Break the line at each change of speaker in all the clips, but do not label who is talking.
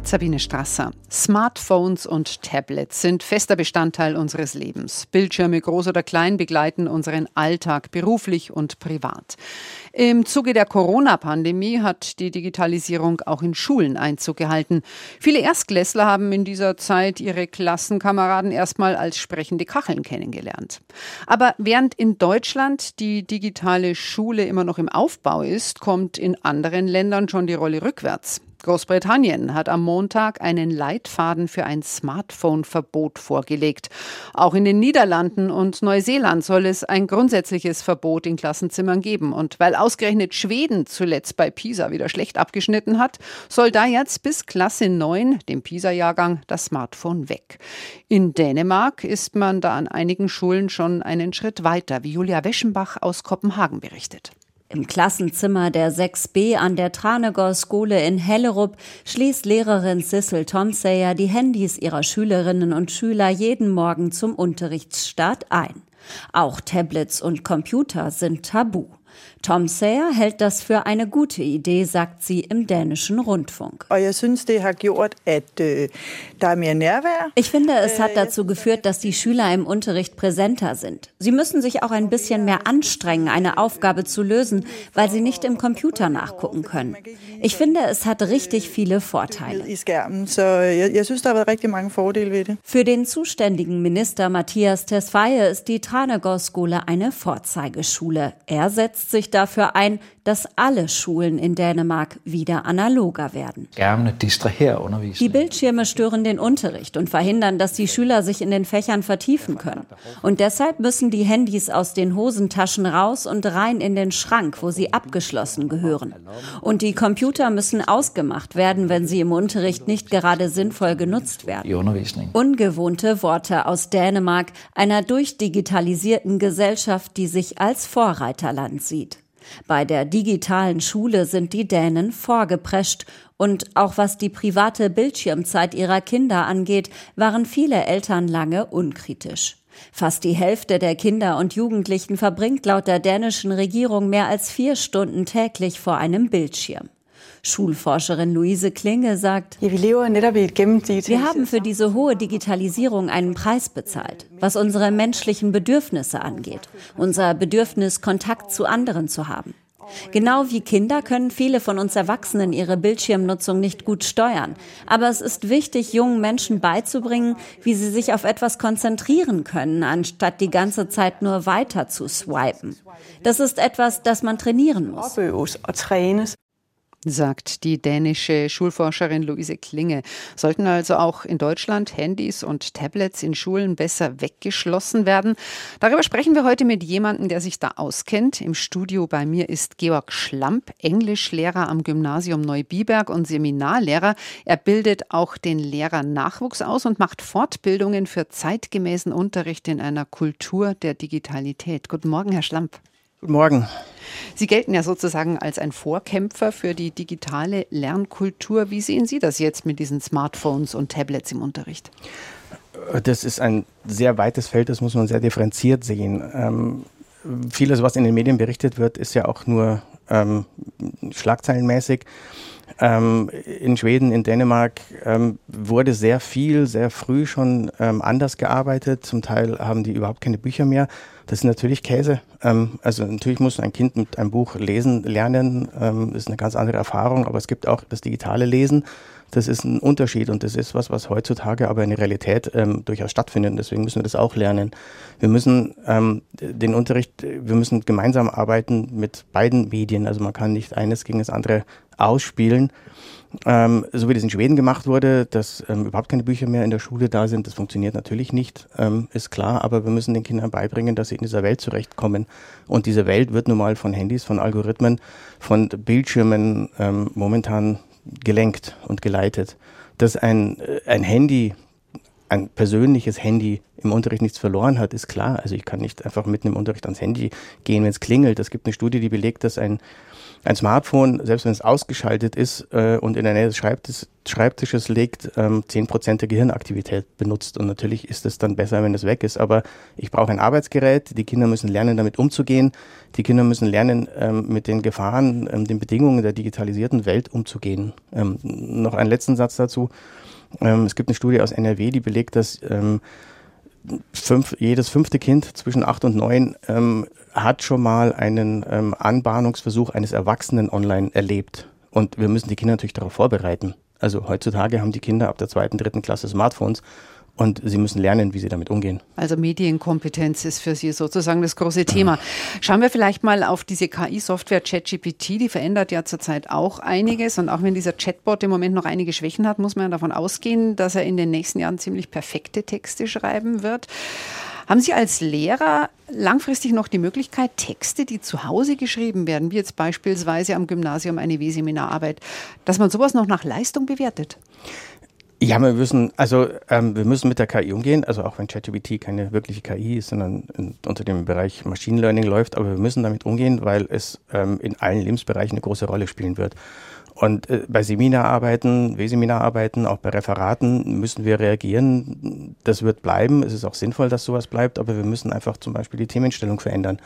Mit Sabine Strasser. Smartphones und Tablets sind fester Bestandteil unseres Lebens. Bildschirme groß oder klein begleiten unseren Alltag beruflich und privat. Im Zuge der Corona-Pandemie hat die Digitalisierung auch in Schulen Einzug gehalten. Viele Erstklässler haben in dieser Zeit ihre Klassenkameraden erstmal als sprechende Kacheln kennengelernt. Aber während in Deutschland die digitale Schule immer noch im Aufbau ist, kommt in anderen Ländern schon die Rolle rückwärts. Großbritannien hat am Montag einen Leitfaden für ein Smartphone-Verbot vorgelegt. Auch in den Niederlanden und Neuseeland soll es ein grundsätzliches Verbot in Klassenzimmern geben. Und weil ausgerechnet Schweden zuletzt bei PISA wieder schlecht abgeschnitten hat, soll da jetzt bis Klasse 9, dem PISA-Jahrgang, das Smartphone weg. In Dänemark ist man da an einigen Schulen schon einen Schritt weiter, wie Julia Weschenbach aus Kopenhagen berichtet.
Im Klassenzimmer der 6b an der Tranegor-Skole in Hellerup schließt Lehrerin Sissel Tomsayer die Handys ihrer Schülerinnen und Schüler jeden Morgen zum Unterrichtsstart ein. Auch Tablets und Computer sind tabu. Tom Sayer hält das für eine gute Idee, sagt sie im dänischen Rundfunk.
Øh,
ich finde, es hat dazu geführt, dass die Schüler im Unterricht präsenter sind. Sie müssen sich auch ein bisschen mehr anstrengen, eine Aufgabe zu lösen, weil sie nicht im Computer nachgucken können. Ich finde, es hat richtig viele Vorteile. Für den zuständigen Minister Matthias Tesfaye ist die Tranegård-Skole eine Vorzeigeschule. Er setzt sich dafür ein, dass alle Schulen in Dänemark wieder analoger werden. Die Bildschirme stören den Unterricht und verhindern, dass die Schüler sich in den Fächern vertiefen können. Und deshalb müssen die Handys aus den Hosentaschen raus und rein in den Schrank, wo sie abgeschlossen gehören. Und die Computer müssen ausgemacht werden, wenn sie im Unterricht nicht gerade sinnvoll genutzt werden. Ungewohnte Worte aus Dänemark, einer durchdigitalisierten Gesellschaft, die sich als Vorreiterland sieht. Bei der digitalen Schule sind die Dänen vorgeprescht und auch was die private Bildschirmzeit ihrer Kinder angeht, waren viele Eltern lange unkritisch. Fast die Hälfte der Kinder und Jugendlichen verbringt laut der dänischen Regierung mehr als vier Stunden täglich vor einem Bildschirm. Schulforscherin Luise Klinge sagt, wir haben für diese hohe Digitalisierung einen Preis bezahlt, was unsere menschlichen Bedürfnisse angeht, unser Bedürfnis, Kontakt zu anderen zu haben. Genau wie Kinder können viele von uns Erwachsenen ihre Bildschirmnutzung nicht gut steuern. Aber es ist wichtig, jungen Menschen beizubringen, wie sie sich auf etwas konzentrieren können, anstatt die ganze Zeit nur weiter zu swipen. Das ist etwas, das man trainieren muss
sagt die dänische Schulforscherin Luise Klinge. Sollten also auch in Deutschland Handys und Tablets in Schulen besser weggeschlossen werden? Darüber sprechen wir heute mit jemandem, der sich da auskennt. Im Studio bei mir ist Georg Schlamp, Englischlehrer am Gymnasium Neubiberg und Seminarlehrer. Er bildet auch den Lehrernachwuchs aus und macht Fortbildungen für zeitgemäßen Unterricht in einer Kultur der Digitalität. Guten Morgen, Herr Schlamp.
Guten Morgen.
Sie gelten ja sozusagen als ein Vorkämpfer für die digitale Lernkultur. Wie sehen Sie das jetzt mit diesen Smartphones und Tablets im Unterricht?
Das ist ein sehr weites Feld, das muss man sehr differenziert sehen. Ähm, vieles, was in den Medien berichtet wird, ist ja auch nur ähm, schlagzeilenmäßig. Ähm, in Schweden, in Dänemark ähm, wurde sehr viel, sehr früh schon ähm, anders gearbeitet. Zum Teil haben die überhaupt keine Bücher mehr. Das ist natürlich Käse. Ähm, also natürlich muss ein Kind mit einem Buch lesen lernen. Ähm, das ist eine ganz andere Erfahrung, aber es gibt auch das digitale Lesen. Das ist ein Unterschied und das ist was, was heutzutage aber in der Realität ähm, durchaus stattfindet. Deswegen müssen wir das auch lernen. Wir müssen ähm, den Unterricht, wir müssen gemeinsam arbeiten mit beiden Medien. Also man kann nicht eines gegen das andere ausspielen ähm, so wie das in Schweden gemacht wurde, dass ähm, überhaupt keine Bücher mehr in der Schule da sind, das funktioniert natürlich nicht, ähm, ist klar, aber wir müssen den Kindern beibringen, dass sie in dieser Welt zurechtkommen. Und diese Welt wird nun mal von Handys, von Algorithmen, von Bildschirmen ähm, momentan gelenkt und geleitet. Dass ein, äh, ein Handy, ein persönliches Handy im Unterricht nichts verloren hat, ist klar. Also ich kann nicht einfach mitten im Unterricht ans Handy gehen, wenn es klingelt. Es gibt eine Studie, die belegt, dass ein ein Smartphone, selbst wenn es ausgeschaltet ist äh, und in der Nähe des Schreibtisch, Schreibtisches liegt, ähm, 10% der Gehirnaktivität benutzt. Und natürlich ist es dann besser, wenn es weg ist. Aber ich brauche ein Arbeitsgerät. Die Kinder müssen lernen, damit umzugehen. Die Kinder müssen lernen, ähm, mit den Gefahren, ähm, den Bedingungen der digitalisierten Welt umzugehen. Ähm, noch einen letzten Satz dazu. Ähm, es gibt eine Studie aus NRW, die belegt, dass ähm, fünf, jedes fünfte Kind zwischen acht und neun ähm, hat schon mal einen ähm, Anbahnungsversuch eines Erwachsenen online erlebt. Und wir müssen die Kinder natürlich darauf vorbereiten. Also heutzutage haben die Kinder ab der zweiten, dritten Klasse Smartphones und sie müssen lernen, wie sie damit umgehen.
Also Medienkompetenz ist für Sie sozusagen das große Thema. Schauen wir vielleicht mal auf diese KI-Software ChatGPT, die verändert ja zurzeit auch einiges. Und auch wenn dieser Chatbot im Moment noch einige Schwächen hat, muss man davon ausgehen, dass er in den nächsten Jahren ziemlich perfekte Texte schreiben wird. Haben Sie als Lehrer langfristig noch die Möglichkeit, Texte, die zu Hause geschrieben werden, wie jetzt beispielsweise am Gymnasium eine W-Seminararbeit, dass man sowas noch nach Leistung bewertet?
Ja, wir müssen, also ähm, wir müssen mit der KI umgehen, also auch wenn ChatGPT keine wirkliche KI ist, sondern in, unter dem Bereich Machine Learning läuft, aber wir müssen damit umgehen, weil es ähm, in allen Lebensbereichen eine große Rolle spielen wird. Und äh, bei Seminararbeiten, W-Seminararbeiten, auch bei Referaten müssen wir reagieren. Das wird bleiben. Es ist auch sinnvoll, dass sowas bleibt, aber wir müssen einfach zum Beispiel die Themenstellung verändern.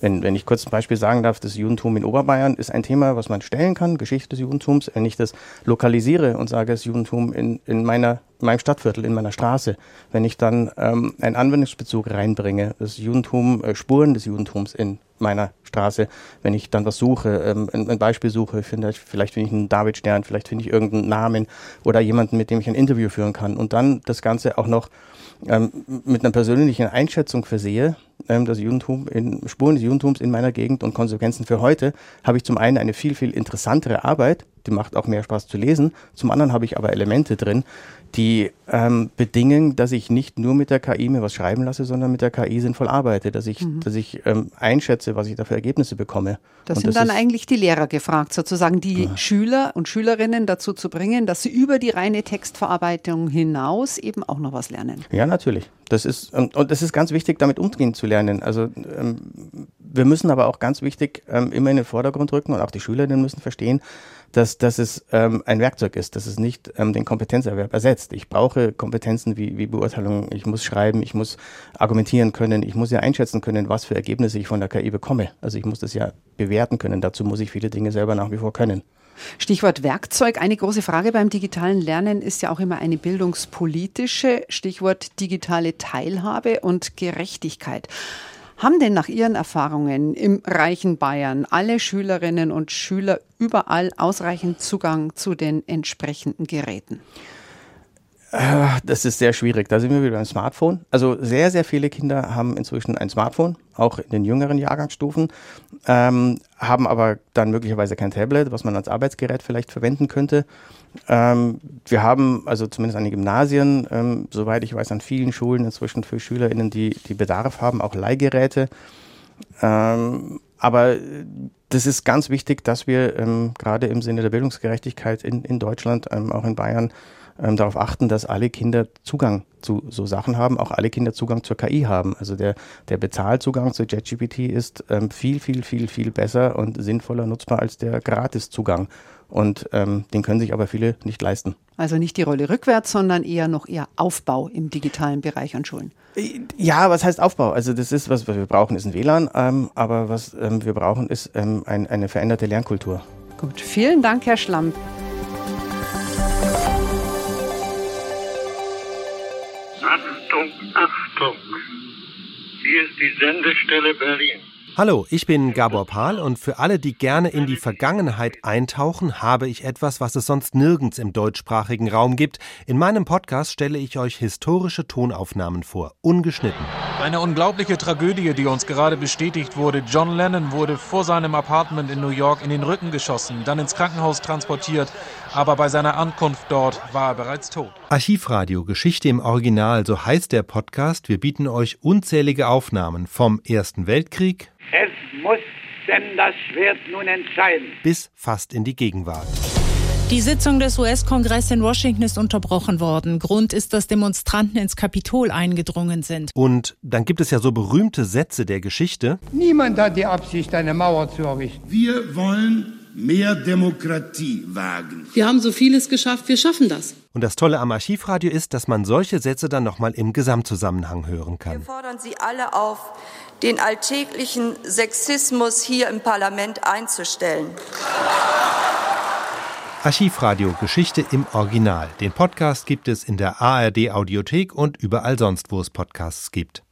Wenn, wenn ich kurz ein Beispiel sagen darf, das Judentum in Oberbayern ist ein Thema, was man stellen kann, Geschichte des Judentums. Wenn ich das lokalisiere und sage, das Judentum in, in, meiner, in meinem Stadtviertel, in meiner Straße, wenn ich dann ähm, einen Anwendungsbezug reinbringe, das Judentum, äh, Spuren des Judentums in meiner Straße, wenn ich dann was suche, ähm, ein, Beispiel suche, finde vielleicht finde ich einen Davidstern, vielleicht finde ich irgendeinen Namen oder jemanden, mit dem ich ein Interview führen kann und dann das Ganze auch noch ähm, mit einer persönlichen Einschätzung versehe, ähm, das Judentum in Spuren des Judentums in meiner Gegend und Konsequenzen für heute, habe ich zum einen eine viel, viel interessantere Arbeit, die macht auch mehr Spaß zu lesen, zum anderen habe ich aber Elemente drin, die ähm, bedingen, dass ich nicht nur mit der KI mir was schreiben lasse, sondern mit der KI sinnvoll arbeite, dass ich, mhm. dass ich ähm, einschätze, was ich da für Ergebnisse bekomme.
Da sind das dann eigentlich die Lehrer gefragt, sozusagen die ja. Schüler und Schülerinnen dazu zu bringen, dass sie über die reine Textverarbeitung hinaus eben auch noch was lernen.
Ja, natürlich. Das ist, und, und das ist ganz wichtig, damit umgehen zu lernen. Also ähm, wir müssen aber auch ganz wichtig ähm, immer in den Vordergrund rücken und auch die Schülerinnen müssen verstehen, dass, dass es ähm, ein Werkzeug ist, dass es nicht ähm, den Kompetenzerwerb ersetzt. Ich brauche Kompetenzen wie, wie Beurteilung, ich muss schreiben, ich muss argumentieren können, ich muss ja einschätzen können, was für Ergebnisse ich von der KI bekomme. Also ich muss das ja bewerten können. Dazu muss ich viele Dinge selber nach wie vor können.
Stichwort Werkzeug. Eine große Frage beim digitalen Lernen ist ja auch immer eine bildungspolitische. Stichwort digitale Teilhabe und Gerechtigkeit. Haben denn nach Ihren Erfahrungen im reichen Bayern alle Schülerinnen und Schüler überall ausreichend Zugang zu den entsprechenden Geräten?
Äh, das ist sehr schwierig. Da sind wir wieder beim Smartphone. Also sehr, sehr viele Kinder haben inzwischen ein Smartphone, auch in den jüngeren Jahrgangsstufen, ähm, haben aber dann möglicherweise kein Tablet, was man als Arbeitsgerät vielleicht verwenden könnte. Ähm, wir haben also zumindest an den Gymnasien, ähm, soweit ich weiß, an vielen Schulen inzwischen für SchülerInnen, die, die Bedarf haben, auch Leihgeräte. Ähm, aber das ist ganz wichtig, dass wir ähm, gerade im Sinne der Bildungsgerechtigkeit in, in Deutschland, ähm, auch in Bayern, ähm, darauf achten, dass alle Kinder Zugang zu so Sachen haben, auch alle Kinder Zugang zur KI haben. Also der, der Bezahlzugang zu JetGPT ist ähm, viel, viel, viel, viel besser und sinnvoller nutzbar als der Gratiszugang. Und ähm, den können sich aber viele nicht leisten.
Also nicht die Rolle rückwärts, sondern eher noch eher Aufbau im digitalen Bereich an Schulen.
Ja, was heißt Aufbau? Also das ist, was, was wir brauchen, ist ein WLAN, ähm, aber was ähm, wir brauchen, ist ähm, ein, eine veränderte Lernkultur.
Gut, vielen Dank, Herr Schlamm.
Achtung, Achtung. Hier ist die Sendestelle Berlin.
Hallo, ich bin Gabor Pahl und für alle, die gerne in die Vergangenheit eintauchen, habe ich etwas, was es sonst nirgends im deutschsprachigen Raum gibt. In meinem Podcast stelle ich euch historische Tonaufnahmen vor, ungeschnitten.
Eine unglaubliche Tragödie, die uns gerade bestätigt wurde. John Lennon wurde vor seinem Apartment in New York in den Rücken geschossen, dann ins Krankenhaus transportiert, aber bei seiner Ankunft dort war er bereits tot.
Archivradio Geschichte im Original, so heißt der Podcast. Wir bieten euch unzählige Aufnahmen vom Ersten Weltkrieg,
es muss denn das Schwert nun entscheiden.
Bis fast in die Gegenwart.
Die Sitzung des US-Kongresses in Washington ist unterbrochen worden. Grund ist, dass Demonstranten ins Kapitol eingedrungen sind.
Und dann gibt es ja so berühmte Sätze der Geschichte.
Niemand hat die Absicht, eine Mauer zu errichten.
Wir wollen
mehr Demokratie wagen.
Wir haben so vieles geschafft, wir schaffen das.
Und das Tolle am Archivradio ist, dass man solche Sätze dann nochmal im Gesamtzusammenhang hören kann.
Wir fordern Sie alle auf, den alltäglichen Sexismus hier im Parlament einzustellen.
Archivradio Geschichte im Original. Den Podcast gibt es in der ARD Audiothek und überall sonst, wo es Podcasts gibt.